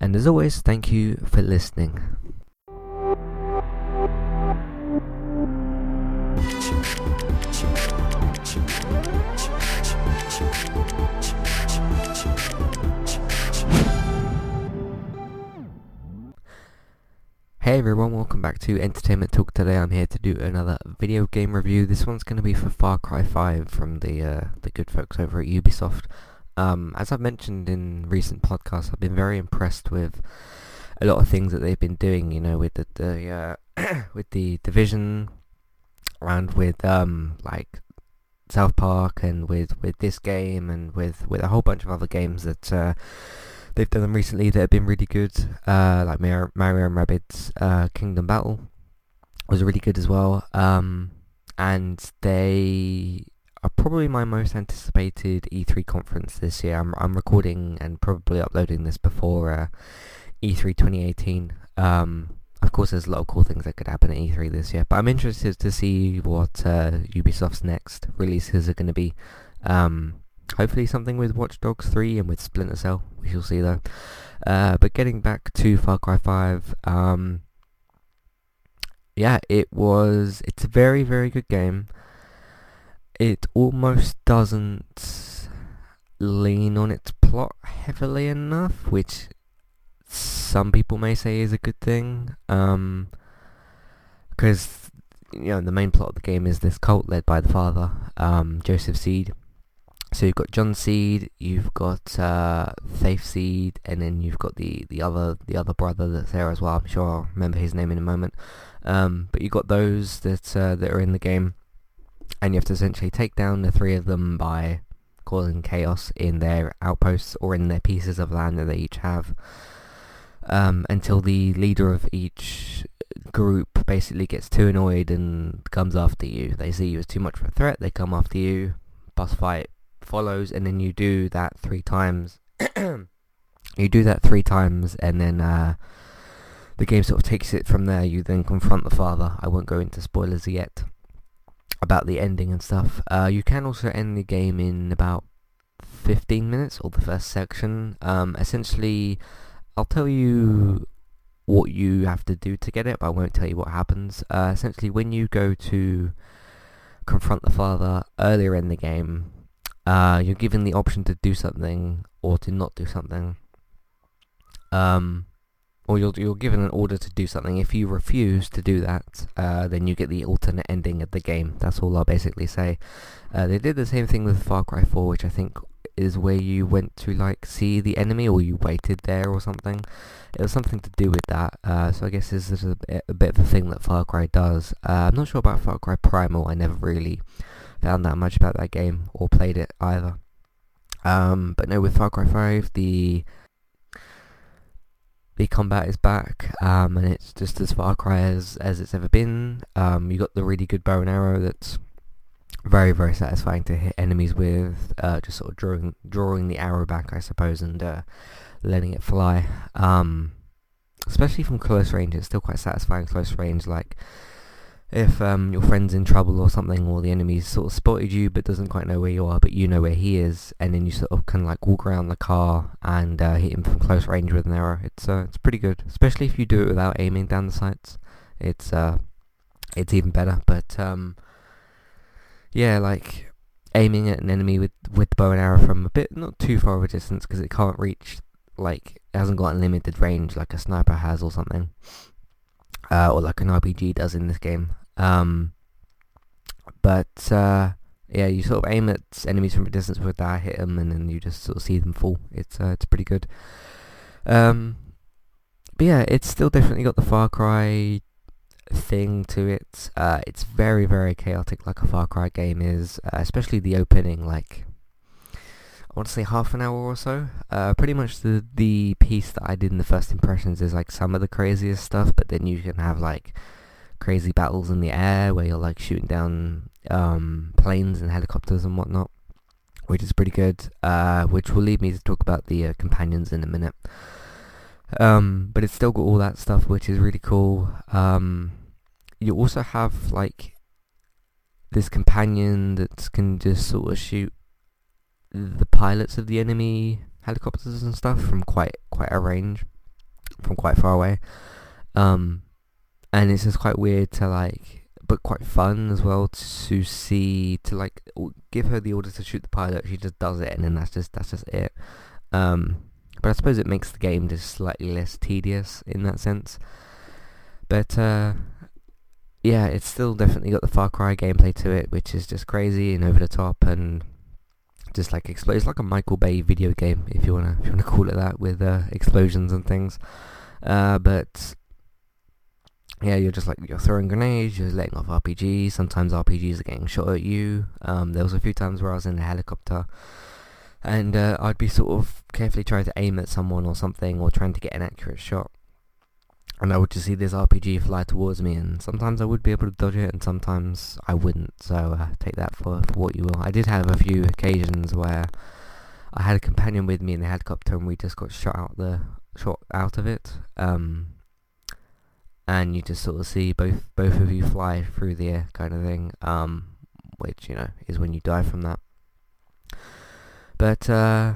And as always, thank you for listening. Hey everyone, welcome back to Entertainment Talk. Today I'm here to do another video game review. This one's going to be for Far Cry 5 from the uh, the good folks over at Ubisoft. Um, as I've mentioned in recent podcasts, I've been very impressed with a lot of things that they've been doing. You know, with the, the uh, with the division, and with um, like South Park, and with, with this game, and with, with a whole bunch of other games that uh, they've done recently that have been really good. Uh, like Mario, Mario and Rabbids uh, Kingdom Battle was really good as well. Um, and they are probably my most anticipated E3 conference this year. I'm, I'm recording and probably uploading this before uh, E3 2018. Um, of course, there's a lot of cool things that could happen at E3 this year, but I'm interested to see what uh, Ubisoft's next releases are going to be. Um, hopefully something with Watch Dogs 3 and with Splinter Cell. We shall see though. Uh, but getting back to Far Cry 5, um, yeah, it was. It's a very, very good game it almost doesn't lean on its plot heavily enough, which some people may say is a good thing. Um, because you know the main plot of the game is this cult led by the father, um, Joseph Seed. So you've got John Seed, you've got uh, Faith Seed, and then you've got the, the other the other brother that's there as well. I'm sure I'll remember his name in a moment. Um, but you've got those that uh, that are in the game and you have to essentially take down the three of them by causing chaos in their outposts or in their pieces of land that they each have um, until the leader of each group basically gets too annoyed and comes after you. They see you as too much of a threat, they come after you, boss fight follows, and then you do that three times. you do that three times, and then uh, the game sort of takes it from there. You then confront the father. I won't go into spoilers yet about the ending and stuff. Uh, you can also end the game in about 15 minutes, or the first section. Um, essentially, I'll tell you what you have to do to get it, but I won't tell you what happens. Uh, essentially, when you go to confront the father earlier in the game, uh, you're given the option to do something or to not do something. Um, or you're, you're given an order to do something. If you refuse to do that, uh, then you get the alternate ending of the game. That's all I'll basically say. Uh, they did the same thing with Far Cry 4, which I think is where you went to like see the enemy or you waited there or something. It was something to do with that. Uh, so I guess this is a, a, bit of a thing that Far Cry does. Uh, I'm not sure about Far Cry Primal. I never really found that much about that game or played it either. Um, but no, with Far Cry 5, the the combat is back, um, and it's just as Far Cry as, as it's ever been. Um, you got the really good bow and arrow that's very, very satisfying to hit enemies with, uh, just sort of drawing, drawing the arrow back, I suppose, and uh, letting it fly. Um, especially from close range, it's still quite satisfying close range, like if um, your friend's in trouble or something, or the enemy's sort of spotted you but doesn't quite know where you are, but you know where he is, and then you sort of of like walk around the car and uh, hit him from close range with an arrow. It's uh, it's pretty good, especially if you do it without aiming down the sights. It's uh, it's even better. But um, yeah, like aiming at an enemy with with the bow and arrow from a bit not too far of a distance because it can't reach like it hasn't got unlimited range like a sniper has or something uh, or like an RPG does in this game. Um, but uh, yeah, you sort of aim at enemies from a distance with that, hit them, and then you just sort of see them fall. It's uh, it's pretty good. Um, but yeah, it's still definitely got the Far Cry thing to it. Uh, it's very very chaotic, like a Far Cry game is, uh, especially the opening. Like want to say half an hour or so. Uh, pretty much the the piece that I did in the first impressions is like some of the craziest stuff, but then you can have like crazy battles in the air where you're like shooting down um, planes and helicopters and whatnot, which is pretty good. Uh, which will lead me to talk about the uh, companions in a minute. Um, but it's still got all that stuff, which is really cool. Um, you also have like this companion that can just sort of shoot the pilots of the enemy helicopters and stuff from quite quite a range, from quite far away. Um, and it's just quite weird to like, but quite fun as well to see to like give her the order to shoot the pilot. She just does it, and then that's just that's just it. Um, but I suppose it makes the game just slightly less tedious in that sense. But uh, yeah, it's still definitely got the Far Cry gameplay to it, which is just crazy and over the top and just like explode. It's like a Michael Bay video game, if you wanna if you wanna call it that, with uh, explosions and things. Uh, but yeah, you're just like you're throwing grenades, you're letting off RPGs. Sometimes RPGs are getting shot at you. Um, there was a few times where I was in a helicopter, and uh, I'd be sort of carefully trying to aim at someone or something, or trying to get an accurate shot. And I would just see this RPG fly towards me, and sometimes I would be able to dodge it, and sometimes I wouldn't. So uh, take that for, for what you will. I did have a few occasions where I had a companion with me in the helicopter, and we just got shot out the shot out of it. Um, and you just sort of see both both of you fly through the air kind of thing um, which you know is when you die from that but uh,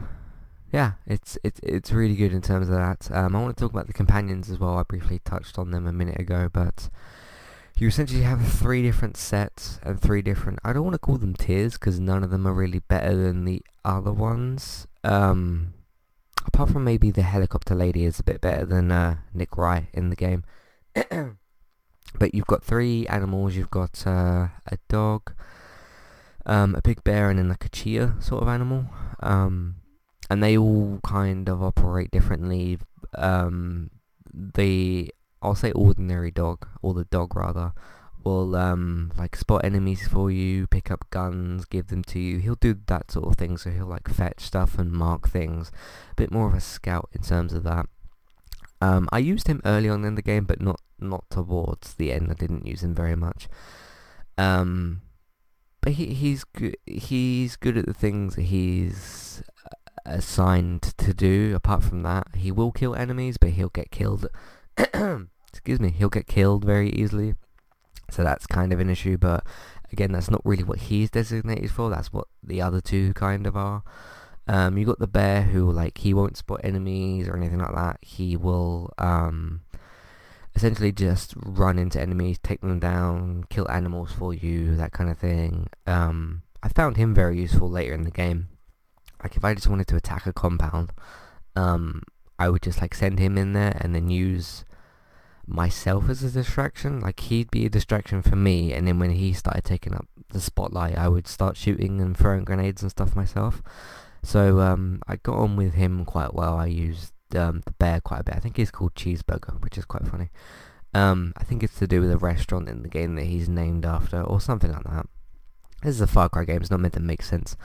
yeah it's it's it's really good in terms of that um, I want to talk about the companions as well I briefly touched on them a minute ago but you essentially have three different sets and three different I don't want to call them tiers because none of them are really better than the other ones um, apart from maybe the helicopter lady is a bit better than uh, Nick Wright in the game but you've got three animals. You've got uh, a dog, um, a big bear, and then like a cheetah sort of animal. Um, and they all kind of operate differently. Um, the I'll say ordinary dog, or the dog rather, will um, like spot enemies for you, pick up guns, give them to you. He'll do that sort of thing. So he'll like fetch stuff and mark things. A bit more of a scout in terms of that. Um, I used him early on in the game, but not not towards the end. I didn't use him very much. Um, but he he's good. He's good at the things he's assigned to do. Apart from that, he will kill enemies, but he'll get killed. excuse me. He'll get killed very easily. So that's kind of an issue. But again, that's not really what he's designated for. That's what the other two kind of are. Um, you got the bear who like he won't spot enemies or anything like that. He will um, essentially just run into enemies, take them down, kill animals for you, that kind of thing. Um, I found him very useful later in the game. Like if I just wanted to attack a compound, um, I would just like send him in there and then use myself as a distraction. Like he'd be a distraction for me, and then when he started taking up the spotlight, I would start shooting and throwing grenades and stuff myself. So um, I got on with him quite well. I used um, the bear quite a bit. I think he's called Cheeseburger, which is quite funny. Um, I think it's to do with a restaurant in the game that he's named after, or something like that. This is a Far Cry game. It's not meant to make sense.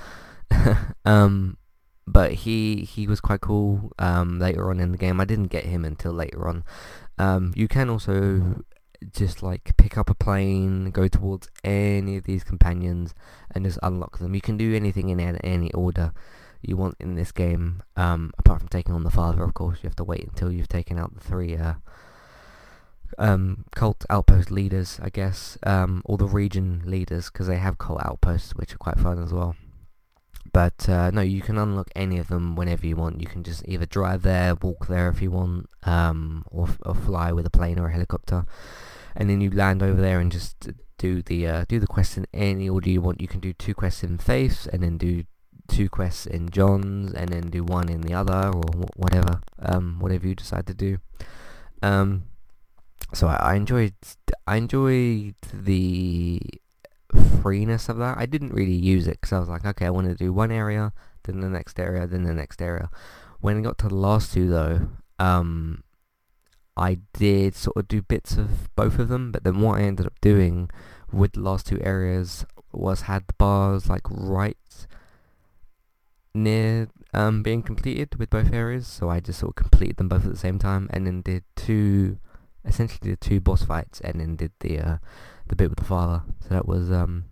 um, but he he was quite cool um, later on in the game. I didn't get him until later on. Um, you can also just like pick up a plane, go towards any of these companions, and just unlock them. You can do anything in any order you want in this game. Um, apart from taking on the father, of course, you have to wait until you've taken out the three uh, um, cult outpost leaders, I guess, um, or the region leaders, because they have cult outposts, which are quite fun as well. But uh, no, you can unlock any of them whenever you want. You can just either drive there, walk there if you want, um, or, or fly with a plane or a helicopter, and then you land over there and just do the uh, do the quest in any order you want. You can do two quests in Faith, and then do two quests in John's and then do one in the other or whatever, um, whatever you decide to do. Um, so I, I enjoyed, I enjoyed the freeness of that. I didn't really use it because I was like, okay, I want to do one area, then the next area, then the next area. When I got to the last two though, um, I did sort of do bits of both of them, but then what I ended up doing with the last two areas was had the bars like right near um, being completed with both areas, so I just sort of completed them both at the same time, and then did two, essentially did two boss fights, and then did the uh, the bit with the father. So that was um,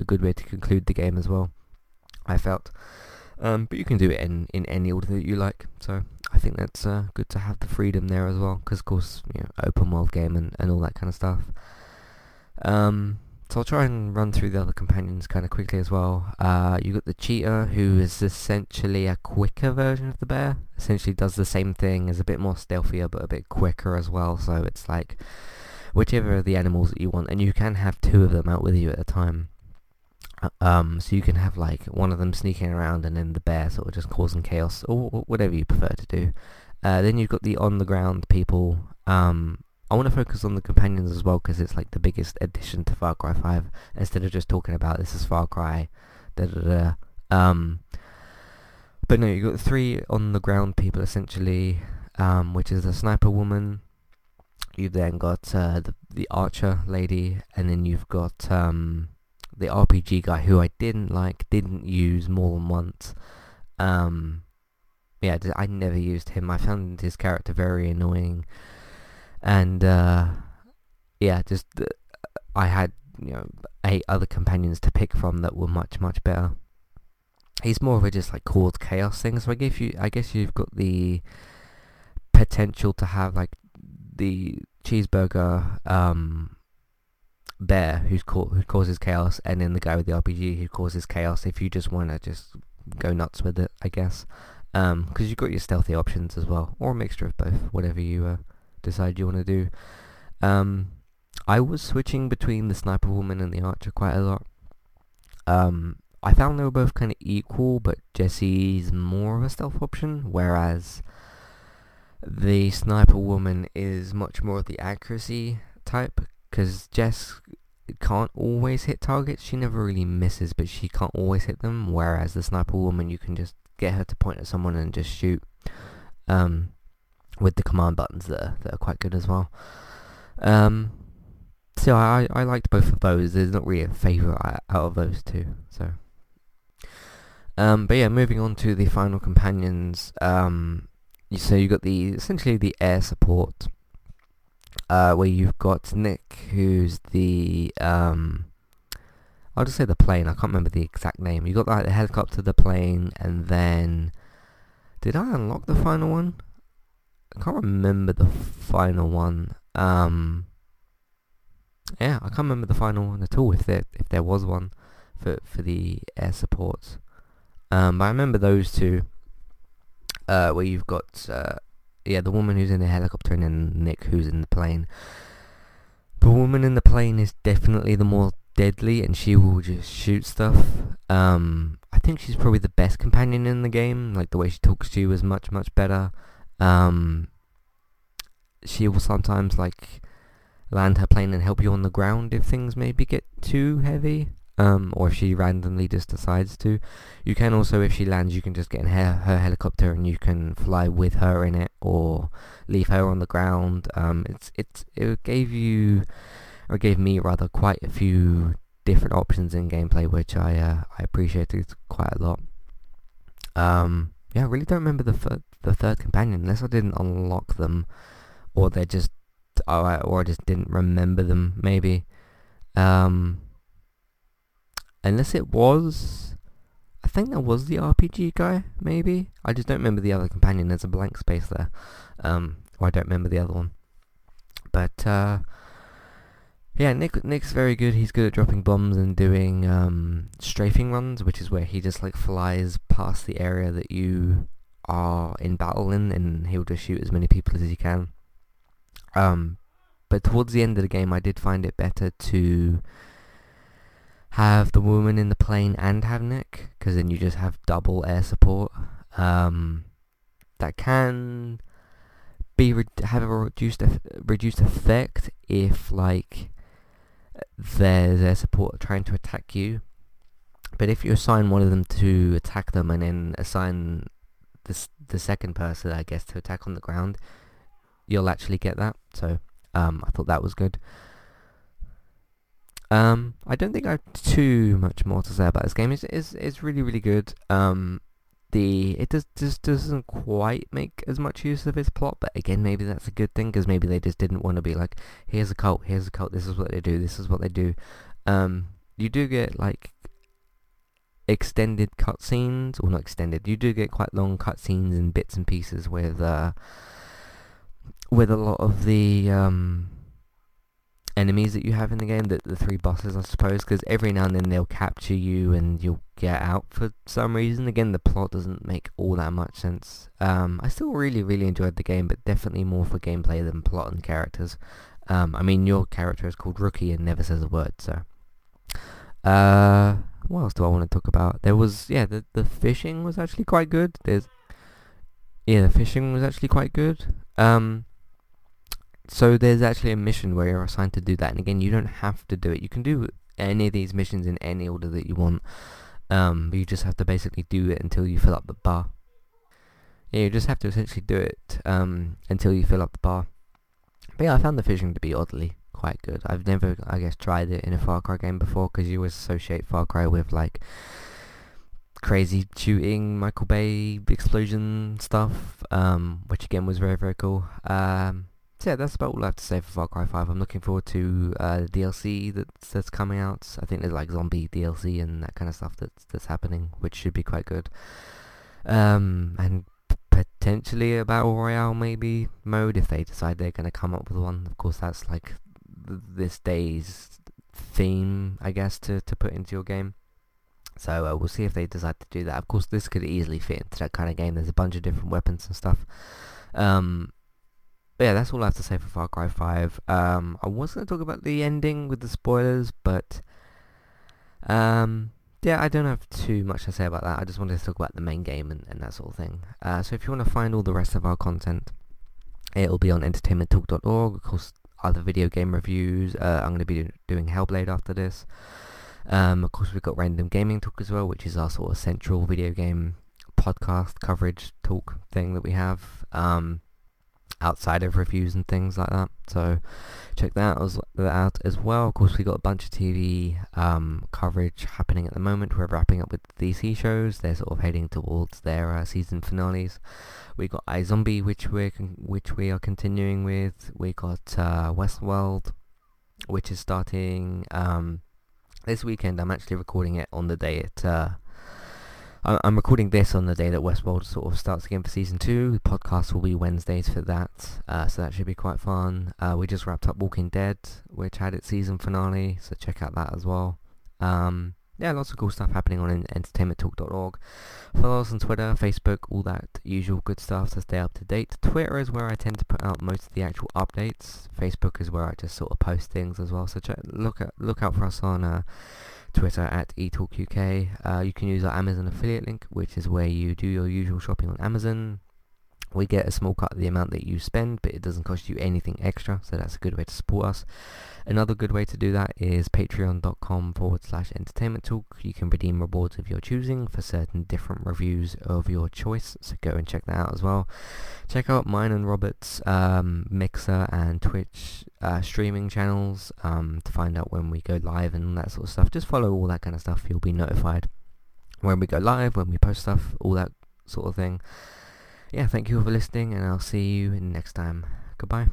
a good way to conclude the game as well. I felt, um, but you can do it in in any order that you like. So I think that's uh, good to have the freedom there as well, because of course, you know, open world game and, and all that kind of stuff. Um, so I'll try and run through the other companions kind of quickly as well. Uh, you got the cheetah, who is essentially a quicker version of the bear. Essentially does the same thing, is a bit more stealthier, but a bit quicker as well. So it's like whichever of the animals that you want, and you can have two of them out with you at a time. Uh, um, so you can have like one of them sneaking around and then the bear sort of just causing chaos, or whatever you prefer to do. Uh, then you've got the on the ground people. Um, I want to focus on the companions as well because it's like the biggest addition to Far Cry 5 instead of just talking about this is Far Cry, da da da. Um, but no, you've got three on the ground people essentially, um, which is the sniper woman. You've then got uh, the the archer lady, and then you've got um, the RPG guy who I didn't like, didn't use more than once. Um, yeah, I never used him. I found his character very annoying and uh, yeah, just uh, I had you know eight other companions to pick from that were much much better. He's more of a just like cause chaos thing. So I guess you, I guess you've got the potential to have like the cheeseburger um, bear who's who causes chaos, and then the guy with the RPG who causes chaos. If you just want to just go nuts with it, I guess, because um, you've got your stealthy options as well, or a mixture of both, whatever you uh, decide you want to do. Um, I was switching between the sniper woman and the archer quite a lot. Um, I found they were both kind of equal, but Jess's more of a stealth option, whereas the sniper woman is much more of the accuracy type, because Jess can't always hit targets. She never really misses, but she can't always hit them, whereas the sniper woman, you can just get her to point at someone and just shoot. Um, with the command buttons that are, that are quite good as well. Um, so I, I liked both of those. There's not really a favourite out of those two. So, um, but yeah, moving on to the final companions. Um, so you've got the essentially the air support, uh, where you've got Nick, who's the um, I'll just say the plane. I can't remember the exact name. You got like the helicopter, the plane, and then did I unlock the final one? I can't remember the final one. Um, yeah, I can't remember the final one at all. If there if there was one for for the air support, um, but I remember those two. Uh, where you've got uh, yeah the woman who's in the helicopter and then Nick who's in the plane. The woman in the plane is definitely the more deadly, and she will just shoot stuff. Um, I think she's probably the best companion in the game. Like the way she talks to you is much much better. Um, she will sometimes like land her plane and help you on the ground if things maybe get too heavy. Um, or if she randomly just decides to. You can also, if she lands, you can just get in her, her helicopter and you can fly with her in it, or leave her on the ground. Um, it's it's it gave you, or gave me rather, quite a few different options in gameplay, which I uh, I appreciated quite a lot. Um, yeah, I really don't remember the th- the third companion unless I didn't unlock them, or they just or I, or I just didn't remember them. Maybe, um, unless it was, I think that was the RPG guy. Maybe I just don't remember the other companion. There's a blank space there, um, or I don't remember the other one. But uh, yeah, Nick Nick's very good. He's good at dropping bombs and doing um, strafing runs, which is where he just like flies past the area that you are in battle in, and he'll just shoot as many people as he can. Um, but towards the end of the game, I did find it better to have the woman in the plane and have Nick, because then you just have double air support. Um, that can be re- have a reduced reduced effect if like there's their support trying to attack you. But if you assign one of them to attack them and then assign the the second person, I guess, to attack on the ground, you'll actually get that. So um, I thought that was good. Um, I don't think I have too much more to say about this game. It's it's, it's really really good. Um, the it does just doesn't quite make as much use of its plot, but again maybe that's a good thing because maybe they just didn't want to be like, here's a cult, here's a cult, this is what they do, this is what they do. Um, you do get like extended cutscenes, or not extended. You do get quite long cutscenes and bits and pieces with uh, with a lot of the um, enemies that you have in the game, the, the three bosses, I suppose, because every now and then they'll capture you and you'll get out for some reason. Again, the plot doesn't make all that much sense. Um, I still really, really enjoyed the game, but definitely more for gameplay than plot and characters. Um, I mean, your character is called Rookie and never says a word, so... Uh, what else do I want to talk about? There was, yeah, the, the fishing was actually quite good. There's... Yeah, the fishing was actually quite good. Um, so there's actually a mission where you're assigned to do that, and again, you don't have to do it. You can do any of these missions in any order that you want, um, but you just have to basically do it until you fill up the bar. Yeah, you just have to essentially do it um, until you fill up the bar. But yeah, I found the fishing to be oddly quite good. I've never, I guess, tried it in a Far Cry game before because you always associate Far Cry with like crazy shooting, Michael Bay explosion stuff, um, which again was very very cool. Um, so yeah, that's about all I have to say for Far Cry 5. I'm looking forward to uh, the DLC that's, that's coming out. I think there's like zombie DLC and that kind of stuff that's, that's happening, which should be quite good. Um, and potentially a Battle Royale maybe mode if they decide they're going to come up with one. Of course, that's like th- this day's theme, I guess, to, to put into your game. So uh, we'll see if they decide to do that. Of course, this could easily fit into that kind of game. There's a bunch of different weapons and stuff. Um, but yeah, that's all I have to say for Far Cry 5. Um, I was going to talk about the ending with the spoilers, but um, yeah, I don't have too much to say about that. I just wanted to talk about the main game and, and that sort of thing. Uh, so if you want to find all the rest of our content, it'll be on entertainmenttalk.org. Of course, other video game reviews. Uh, I'm going to be doing Hellblade after this. Um, of course, we've got Random Gaming Talk as well, which is our sort of central video game podcast coverage talk thing that we have. Um, outside of reviews and things like that. So check that out as well. Of course, we got a bunch of TV um, coverage happening at the moment. We're wrapping up with the DC shows. They're sort of heading towards their uh, season finales. We got iZombie, which we which we are continuing with. We got uh, Westworld, which is starting um, this weekend. I'm actually recording it on the day it uh, I'm recording this on the day that Westworld sort of starts again for season two. The podcast will be Wednesdays for that, uh, so that should be quite fun. Uh, we just wrapped up Walking Dead, which had its season finale, so check out that as well. Um, yeah, lots of cool stuff happening on entertainmenttalk.org. Follow us on Twitter, Facebook, all that usual good stuff to stay up to date. Twitter is where I tend to put out most of the actual updates. Facebook is where I just sort of post things as well. So check, look at look out for us on. Uh, Twitter at eTalkUK. Uh, you can use our Amazon affiliate link, which is where you do your usual shopping on Amazon. We get a small cut of the amount that you spend, but it doesn't cost you anything extra, so that's a good way to support us. Another good way to do that is patreon.com forward slash entertainment talk. You can redeem rewards of your choosing for certain different reviews of your choice, so go and check that out as well. Check out mine and Robert's um, Mixer and Twitch uh, streaming channels um, to find out when we go live and that sort of stuff. Just follow all that kind of stuff, you'll be notified when we go live, when we post stuff, all that sort of thing. Yeah, thank you all for listening, and I'll see you next time. Goodbye.